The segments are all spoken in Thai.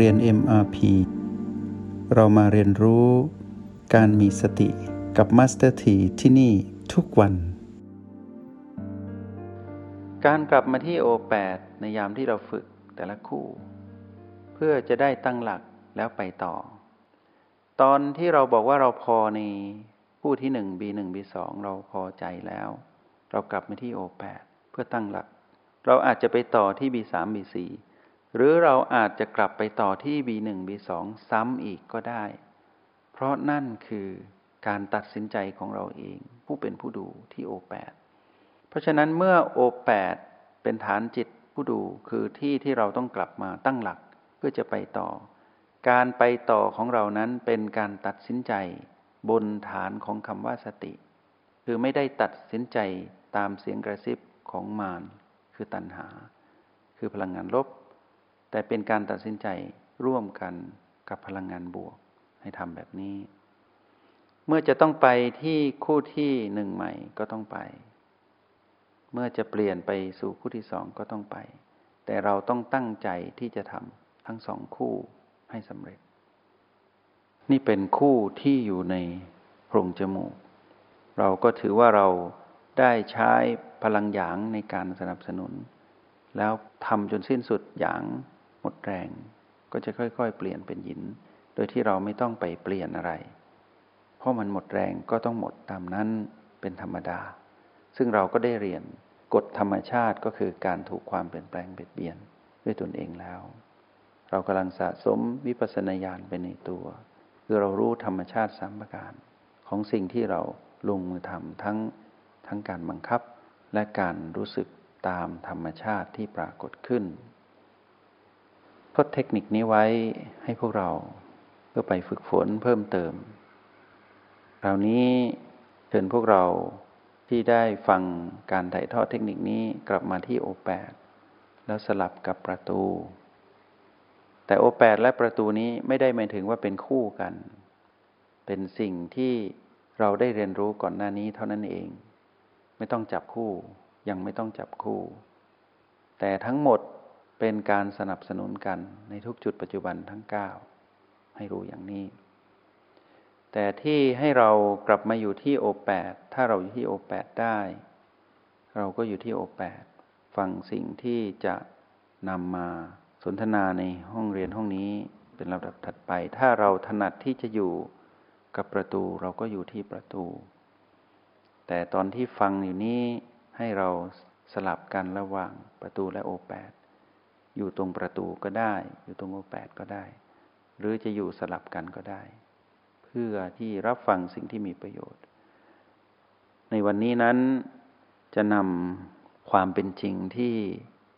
เรียน MRP เรามาเรียนรู้การมีสติกับ Master T ที่ที่นี่ทุกวัน การกลับมาที่ O8 ในยามที่เราฝึกแต่ละคู่ เพื่อจะได้ตั้งหลักแล้วไปต่อ ตอนที่เราบอกว่าเราพอในคู่ที่1 B1 B2 เราพอใจแล้ว เรากลับมาที่ O8 เพื่อตั้งหลัก เราอาจจะไปต่อที่ B3 B4 หรือเราอาจจะกลับไปต่อที่ B1 B2 ซ้ำอีกก็ได้ เพราะนั่นคือการตัดสินใจของเราเอง ผู้เป็นผู้ดูที่ O8 เพราะฉะนั้นเมื่อ O8 เป็นฐานจิตผู้ดูคือที่ที่เราต้องกลับมาตั้งหลักเพื่อจะไปต่อ การไปต่อของเรานั้นเป็นการตัดสินใจบนฐานของคำว่าสติ คือไม่ได้ตัดสินใจตามเสียงกระซิบของมารคือตัณหา คือพลังงานลบ แต่เป็นการตัดสินใจร่วมกันกับพลังงานบวก ให้ทำแบบนี้ เมื่อจะต้องไปที่คู่ที่หนึ่งใหม่ก็ต้องไป เมื่อจะเปลี่ยนไปสู่คู่ที่สองก็ต้องไป แต่เราต้องตั้งใจที่จะทำทั้งสองคู่ให้สำเร็จ นี่เป็นคู่ที่อยู่ในโพรงจมูก เราก็ถือว่าเราได้ใช้พลังหยางในการสนับสนุน แล้วทำจนสิ้นสุดหยาง หมดแรงก็จะค่อยๆ เปลี่ยนเป็นหิน โดยที่เราไม่ต้องไปเปลี่ยนอะไร เพราะมันหมดแรงก็ต้องหมดตามนั้นเป็นธรรมดา ซึ่งเราก็ได้เรียนกฎธรรมชาติก็คือการถูกความเปลี่ยนแปลงเบียดเบียนด้วยตนเองแล้ว เรากำลังสะสมวิปัสสนาญาณไปในตัวคือเรารู้ธรรมชาติสามประการ ของสิ่งที่เราลงมือทำทั้งทั้งการบังคับ และการรู้สึกตามธรรมชาติที่ปรากฏขึ้น ทดเทคนิคนี้ไว้ให้พวกเราเพื่อไปฝึกฝนเพิ่มเติม คราวนี้เชิญพวกเราที่ได้ฟังการถ่ายทอดเทคนิคนี้กลับมาที่โอแปดแล้วสลับกับประตู แต่โอแปดและประตูนี้ไม่ได้หมายถึงว่าเป็นคู่กัน เป็นสิ่งที่เราได้เรียนรู้ก่อนหน้านี้เท่านั้นเอง ไม่ต้องจับคู่ยังไม่ต้องจับคู่ แต่ทั้งหมด เป็นการสนับสนุนกันในทุกจุดปัจจุบันทั้ง 9 ให้รู้อย่างนี้ แต่ที่ให้เรากลับมาอยู่ที่โอแปดถ้าเราอยู่ที่โอแปดได้ เราก็อยู่ที่โอแปดฟังสิ่งที่จะนำมาสนทนาในห้องเรียนห้องนี้เป็นลำดับถัดไป ถ้าเราถนัดที่จะอยู่กับประตูเราก็อยู่ที่ประตู แต่ตอนที่ฟังอยู่นี้ให้เราสลับกันระหว่างประตูและโอแปด อยู่ตรงประตูก็ได้ อยู่ตรงโอแปดก็ได้ หรือจะอยู่สลับกันก็ได้ เพื่อที่รับฟังสิ่งที่มีประโยชน์ ในวันนี้นั้นจะนำความเป็นจริงที่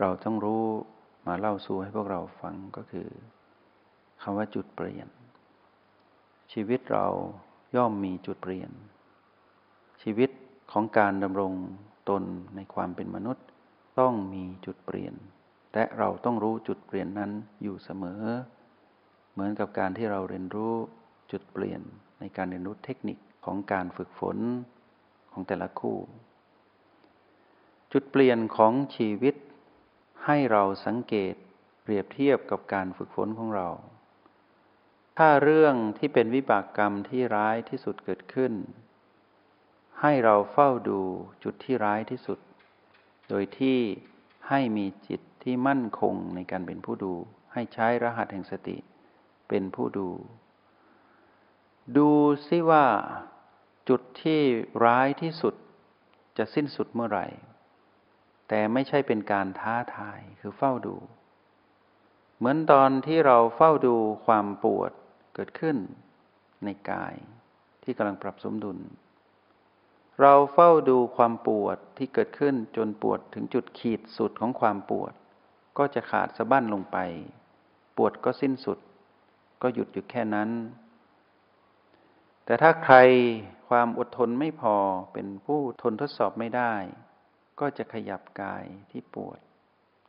เราต้องรู้มาเล่าสู่ให้พวกเราฟังก็คือคำว่าจุดเปลี่ยน ชีวิตเราย่อมมีจุดเปลี่ยน ชีวิตของการดำรงตนในความเป็นมนุษย์ ต้องมีจุดเปลี่ยน และเราต้องรู้จุดเปลี่ยนนั้นอยู่เสมอ เหมือนกับการที่เราเรียนรู้จุดเปลี่ยนในการเรียนรู้เทคนิคของการฝึกฝนของแต่ละคู่ จุดเปลี่ยนของชีวิต ให้เราสังเกตเปรียบเทียบกับการฝึกฝนของเรา ถ้าเรื่องที่เป็นวิบากกรรมที่ร้ายที่สุดเกิดขึ้น ให้เราเฝ้าดูจุดที่ร้ายที่สุด โดยที่ให้มีจิต ที่มั่นคงในการเป็นผู้ดู ให้ใช้รหัสแห่งสติเป็นผู้ดู ดูซิว่าจุดที่ร้ายที่สุดจะสิ้นสุดเมื่อไหร่ แต่ไม่ใช่เป็นการท้าทายคือเฝ้าดู เหมือนตอนที่เราเฝ้าดูความปวดเกิดขึ้นในกายที่กำลังปรับสมดุล เราเฝ้าดูความปวดที่เกิดขึ้นจนปวดถึงจุดขีดสุดของความปวด ก็จะขาดสะบั้นลงไป ปวดก็สิ้นสุด ก็หยุดอยู่แค่นั้น แต่ถ้าใครความอดทนไม่พอเป็นผู้ทนทดสอบไม่ได้ ก็จะขยับกายที่ปวด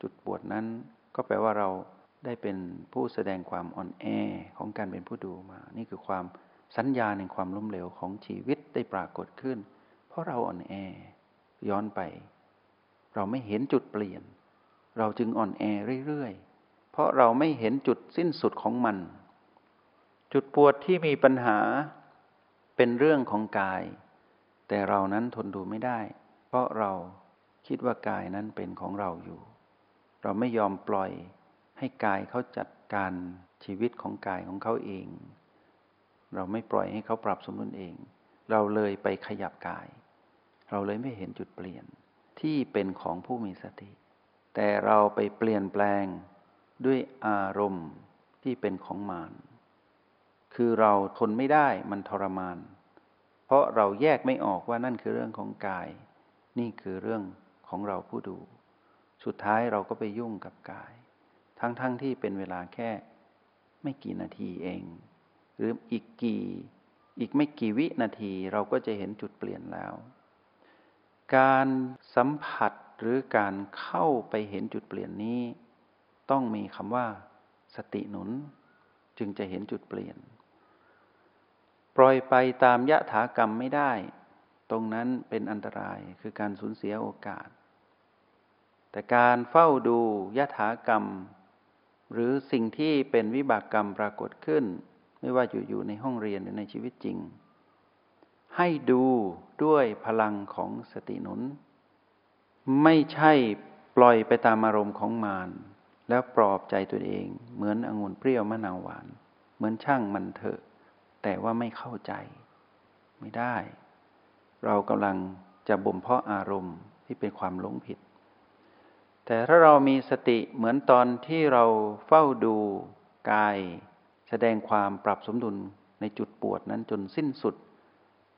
จุดปวดนั้น ก็แปลว่าเราได้เป็นผู้แสดงความอ่อนแอของการเป็นผู้ดูมา นี่คือความสัญญาในความล้มเหลวของชีวิตได้ปรากฏขึ้น เพราะเราอ่อนแอ ย้อนไป เราไม่เห็นจุดเปลี่ยน เราจึงอ่อนแอเรื่อยๆ เพราะเราไม่เห็นจุดสิ้นสุดของมัน จุดปวดที่มีปัญหาเป็นเรื่องของกาย แต่เรานั้นทนดูไม่ได้ เพราะเราคิดว่ากายนั้นเป็นของเราอยู่ เราไม่ยอมปล่อยให้กายเขาจัดการชีวิตของกายของเขาเอง เราไม่ปล่อยให้เขาปรับสมดุลเอง เราเลยไปขยับกาย เราเลยไม่เห็นจุดเปลี่ยนที่เป็นของผู้มีสติ แต่เราไปเปลี่ยนแปลงด้วยอารมณ์ที่เป็นของมาร คือเราทนไม่ได้มันทรมาน เพราะเราแยกไม่ออกว่านั่นคือเรื่องของกาย นี่คือเรื่องของเราผู้ดู สุดท้ายเราก็ไปยุ่งกับกาย ทั้งๆทที่เป็นเวลาแค่ไม่กี่นาทีเอง หรืออีกกี่อีกไม่กี่วินาทีเราก็จะเห็นจุดเปลี่ยนแล้ว การสัมผัส หรือการเข้าไปเห็นจุดเปลี่ยนนี้ ต้องมีคำว่า สติหนุน จึงจะเห็นจุดเปลี่ยน ปล่อยไปตามยะถากรรมไม่ได้ ตรงนั้นเป็นอันตรายคือการสูญเสียโอกาส แต่การเฝ้าดูยะถากรรม หรือสิ่งที่เป็นวิบากกรรมปรากฏขึ้น ไม่ว่าอยู่อยู่ในห้องเรียนหรือในชีวิตจริง ให้ดูด้วยพลังของสติหนุน ไม่ใช่ปล่อยไปตามอารมณ์ของมารแล้วปลอบใจตัวเอง เหมือนองุ่นเปรี้ยวมะนาวหวาน เหมือนช่างมันเถอะ แต่ว่าไม่เข้าใจ ไม่ได้ เรากำลังจะบ่มเพาะอารมณ์ที่เป็นความหลงผิด แต่ถ้าเรามีสติเหมือนตอนที่เราเฝ้าดูกาย แสดงความปรับสมดุลในจุดปวดนั้นจนสิ้นสุด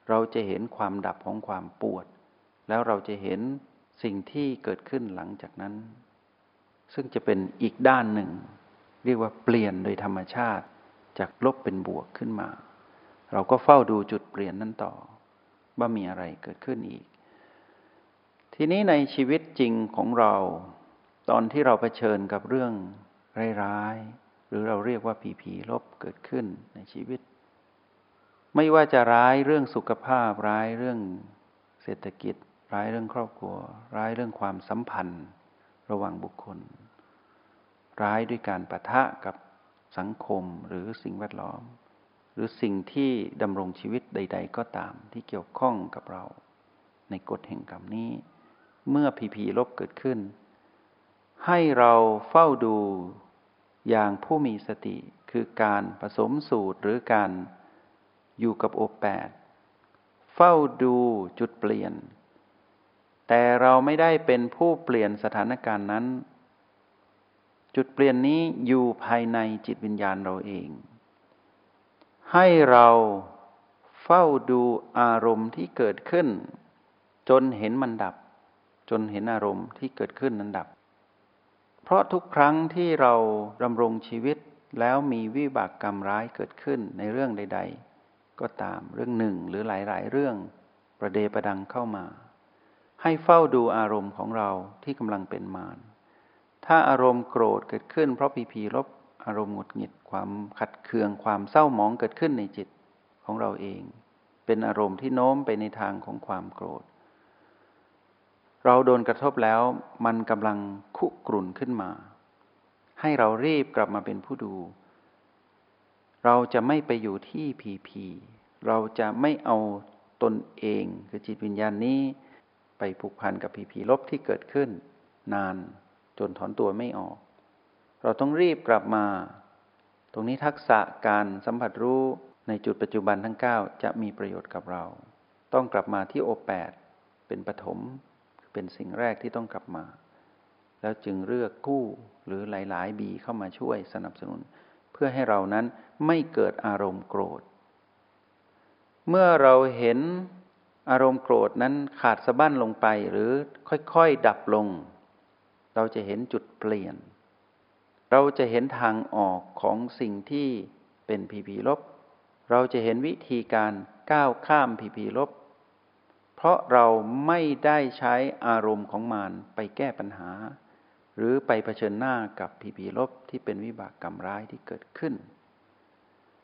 เราจะเห็นความดับของความปวด แล้วเราจะเห็น สิ่งที่เกิดขึ้นหลังจากนั้น ซึ่งจะเป็นอีกด้านหนึ่ง เรียกว่าเปลี่ยนโดยธรรมชาติจากลบเป็นบวกขึ้นมา เราก็เฝ้าดูจุดเปลี่ยนนั้นต่อ ว่ามีอะไรเกิดขึ้นอีก ทีนี้ในชีวิตจริงของเรา ตอนที่เราเผชิญกับเรื่องร้ายๆหรือเราเรียกว่าผีผีลบเกิดขึ้นในชีวิต ไม่ว่าจะร้ายเรื่องสุขภาพร้ายเรื่องเศรษฐกิจ ร้ายเรื่องครอบครัว ร้ายเรื่องความสัมพันธ์ระหว่างบุคคล ร้ายด้วยการประทะกับสังคมหรือสิ่งแวดล้อม หรือสิ่งที่ดำรงชีวิตใด ๆ ก็ตามที่เกี่ยวข้องกับเรา ในกฎแห่งกรรมนี้ เมื่อผีผีลบเกิดขึ้น ให้เราเฝ้าดูอย่างผู้มีสติคือการผสมสูตรหรือการอยู่กับโอแปดเฝ้าดูจุดเปลี่ยน แต่เราไม่ได้เป็นผู้เปลี่ยนสถานการณ์นั้น จุดเปลี่ยนนี้อยู่ภายในจิตวิญญาณเราเอง ให้เราเฝ้าดูอารมณ์ที่เกิดขึ้น จนเห็นมันดับ จนเห็นอารมณ์ที่เกิดขึ้นนั้นดับ เพราะทุกครั้งที่เราดำรงชีวิตแล้วมีวิบากกรรมร้ายเกิดขึ้นในเรื่องใด ๆ ก็ตามเรื่องหนึ่งหรือหลาย ๆ เรื่องประเดประดังเข้ามา ให้เฝ้าดูอารมณ์ของเราที่กำลังเป็นมาร ถ้าอารมณ์โกรธเกิดขึ้น เพราะพีพีลบอารมณ์หงุดหงิดความขัดเคืองความเศร้าหมองเกิดขึ้นในจิตของเราเอง เป็นอารมณ์ที่โน้มไปในทางของความโกรธ เราโดนกระทบแล้วมันกำลังคุกรุ่นขึ้นมา ให้เรารีบกลับมาเป็นผู้ดู เราจะไม่ไปอยู่ที่พีพีเราจะไม่เอาตนเองคือจิตวิญญาณนี้ ไปผูกพันกับพีพีลบที่เกิดขึ้น นานจนถอนตัวไม่ออก เราต้องรีบกลับมา ตรงนี้ทักษะการสัมผัสรู้ในจุดปัจจุบันทั้ง 9 จะมีประโยชน์กับเรา ต้องกลับมาที่โอแปดเป็นปฐมเป็นสิ่งแรกที่ต้องกลับมา แล้วจึงเลือกกู้หรือหลาย ๆ บีเข้ามาช่วยสนับสนุน เพื่อให้เรานั้นไม่เกิดอารมณ์โกรธ เมื่อเราเห็น อารมณ์โกรธนั้นขาดสะบั้นลงไปหรือค่อยๆดับลง เราจะเห็นจุดเปลี่ยน เราจะเห็นทางออกของสิ่งที่เป็นผีผีลบ เราจะเห็นวิธีการก้าวข้ามผีผีลบ เพราะเราไม่ได้ใช้อารมณ์ของมารไปแก้ปัญหา หรือไปเผชิญหน้ากับผีผีลบที่เป็นวิบากกรรมร้ายที่เกิดขึ้น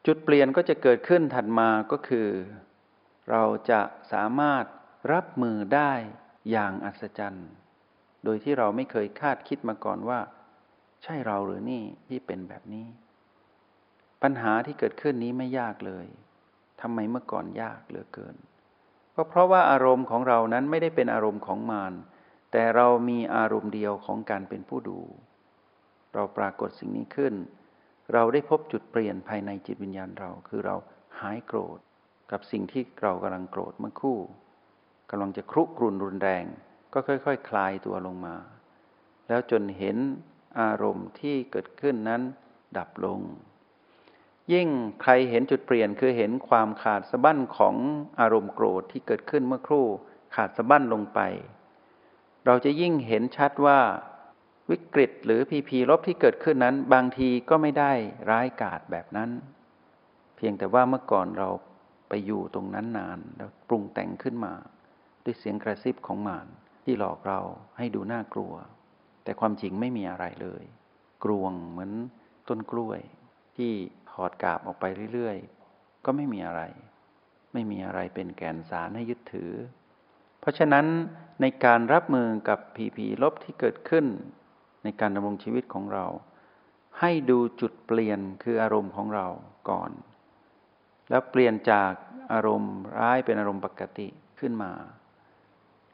จุดเปลี่ยนก็จะเกิดขึ้นถัดมาก็คือ เราจะสามารถรับมือได้อย่างอัศจรรย์ โดยที่เราไม่เคยคาดคิดมาก่อนว่า ใช่เราหรือนี่ที่เป็นแบบนี้ ปัญหาที่เกิดขึ้นนี้ไม่ยากเลยทำไมเมื่อก่อนยากเหลือเกิน ก็เพราะว่าอารมณ์ของเรานั้นไม่ได้เป็นอารมณ์ของมารแต่เรามีอารมณ์เดียวของการเป็นผู้ดู เราปรากฏสิ่งนี้ขึ้น เราได้พบจุดเปลี่ยนภายในจิตวิญญาณเราคือเราหายโกรธ กับสิ่งที่เรากำลังโกรธเมื่อคู่กำลังจะครุกรุนรุนแรง ก็ค่อยๆคคลายตัวลงมา แล้วจนเห็นอารมณ์ที่เกิดขึ้นนั้นดับลง ยิ่งใครเห็นจุดเปลี่ยนคือเห็นความขาดสะบั้นของอารมณ์โกรธที่เกิดขึ้นเมื่อครู่ขาดสะบั้นลงไป เราจะยิ่งเห็นชัดว่าวิกฤตหรือพีพีลบที่เกิดขึ้นนั้น บางทีก็ไม่ได้ร้ายกาจแบบนั้น เพียงแต่ว่าเมื่อก่อนเรา ไปอยู่ตรงนั้นนานแล้วปรุงแต่งขึ้นมา ด้วยเสียงกระซิบของมารที่หลอกเราให้ดูน่ากลัว แต่ความจริงไม่มีอะไรเลย กลวงเหมือนต้นกล้วย ที่ถอดกาบออกไปเรื่อยๆ ก็ไม่มีอะไร ไม่มีอะไรเป็นแกนสารให้ยึดถือ เพราะฉะนั้นในการรับมือกับผีผีลบที่เกิดขึ้น ในการดำรงชีวิตของเรา ให้ดูจุดเปลี่ยนคืออารมณ์ของเราก่อน แล้วเปลี่ยนจากอารมณ์ร้ายเป็นอารมณ์ปกติขึ้นมา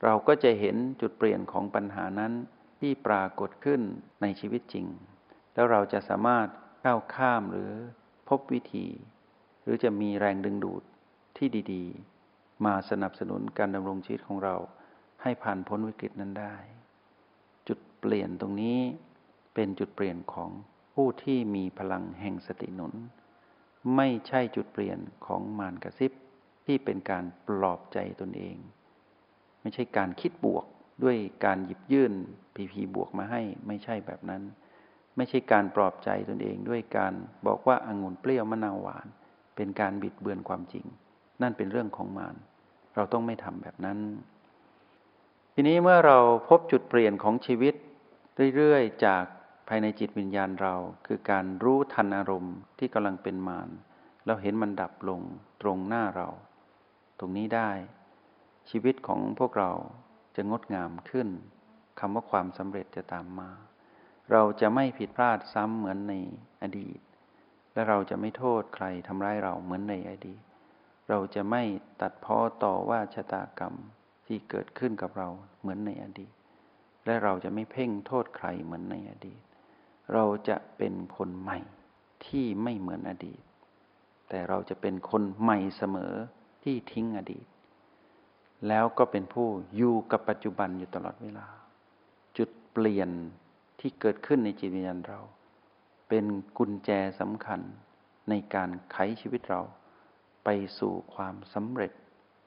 เราก็จะเห็นจุดเปลี่ยนของปัญหานั้นที่ปรากฏขึ้นในชีวิตจริง แล้วเราจะสามารถก้าวข้ามหรือพบวิธี หรือจะมีแรงดึงดูดที่ดี ๆ มาสนับสนุนการดำรงชีวิตของเราให้ผ่านพ้นวิกฤตนั้นได้ จุดเปลี่ยนตรงนี้เป็นจุดเปลี่ยนของผู้ที่มีพลังแห่งสติหนุน ไม่ใช่จุดเปลี่ยนของมารกระซิบที่เป็นการปลอบใจตนเอง ไม่ใช่การคิดบวกด้วยการหยิบยื่นพีพีบวกมาให้ไม่ใช่แบบนั้น ไม่ใช่การปลอบใจตนเองด้วยการบอกว่าอางุ่นเปรี้ยวมะนาวหวาน เป็นการบิดเบือนความจริง นั่นเป็นเรื่องของมารเราต้องไม่ทำแบบนั้น ทีนี้เมื่อเราพบจุดเปลี่ยนของชีวิตเรื่อยๆ จาก ภายในจิตวิญญาณเราคือการรู้ทันอารมณ์ที่กำลังเป็นมารเราเห็นมันดับลงตรงหน้าเรา ตรงนี้ได้ ชีวิตของพวกเราจะงดงามขึ้นคำว่าความสำเร็จจะตามมา เราจะไม่ผิดพลาดซ้ำเหมือนในอดีต และเราจะไม่โทษใครทำร้ายเราเหมือนในอดีต เราจะไม่ตัดพ้อต่อว่าชะตากรรมที่เกิดขึ้นกับเราเหมือนในอดีต และเราจะไม่เพ่งโทษใครเหมือนในอดีต เราจะเป็นคนใหม่ที่ไม่เหมือนอดีต แต่เราจะเป็นคนใหม่เสมอที่ทิ้งอดีต แล้วก็เป็นผู้อยู่กับปัจจุบันอยู่ตลอดเวลา จุดเปลี่ยนที่เกิดขึ้นในจิตวิญญาณเรา เป็นกุญแจสำคัญในการไขชีวิตเรา ไปสู่ความสำเร็จ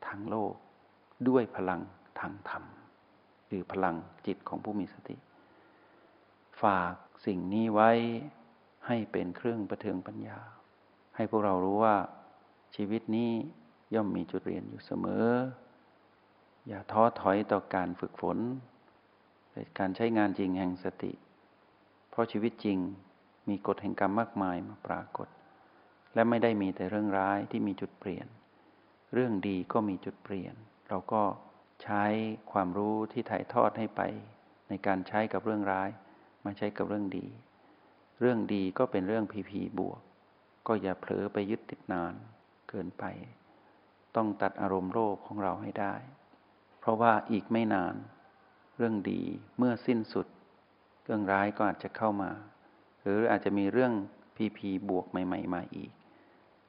ทางโลก ด้วยพลังทางธรรม หรือพลังจิตของผู้มีสติ ฝาก สิ่งนี้ไว้ให้เป็นเครื่องประเทืองปัญญา ให้พวกเรารู้ว่าชีวิตนี้ย่อมมีจุดเรียนอยู่เสมอ อย่าท้อถอยต่อการฝึกฝนการใช้งานจริงแห่งสติ เพราะชีวิตจริงมีกฎแห่งกรรมมากมายมาปรากฏ และไม่ได้มีแต่เรื่องร้ายที่มีจุดเปลี่ยน เรื่องดีก็มีจุดเปลี่ยน เราก็ใช้ความรู้ที่ถ่ายทอดให้ไป ในการใช้กับเรื่องร้าย มาใช้กับเรื่องดี เรื่องดีก็เป็นเรื่องพีพีบวก ก็อย่าเผลอไปยึดติดนานเกินไป ต้องตัดอารมณ์โลภของเราให้ได้ เพราะว่าอีกไม่นาน เรื่องดีเมื่อสิ้นสุด เรื่องร้ายก็อาจจะเข้ามา หรืออาจจะมีเรื่องพีพีบวกใหม่ ๆ มาอีก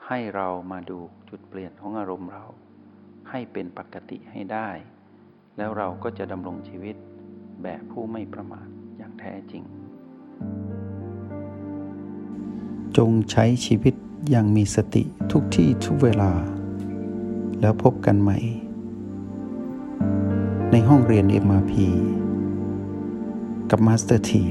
ให้เรามาดูจุดเปลี่ยนของอารมณ์เรา ให้เป็นปกติให้ได้ แล้วเราก็จะดำรงชีวิตแบบผู้ไม่ประมาท แท้จริง จงใช้ชีวิตอย่างมีสติทุกที่ทุกเวลา แล้วพบกันใหม่ ในห้องเรียน MRP กับมาสเตอร์ที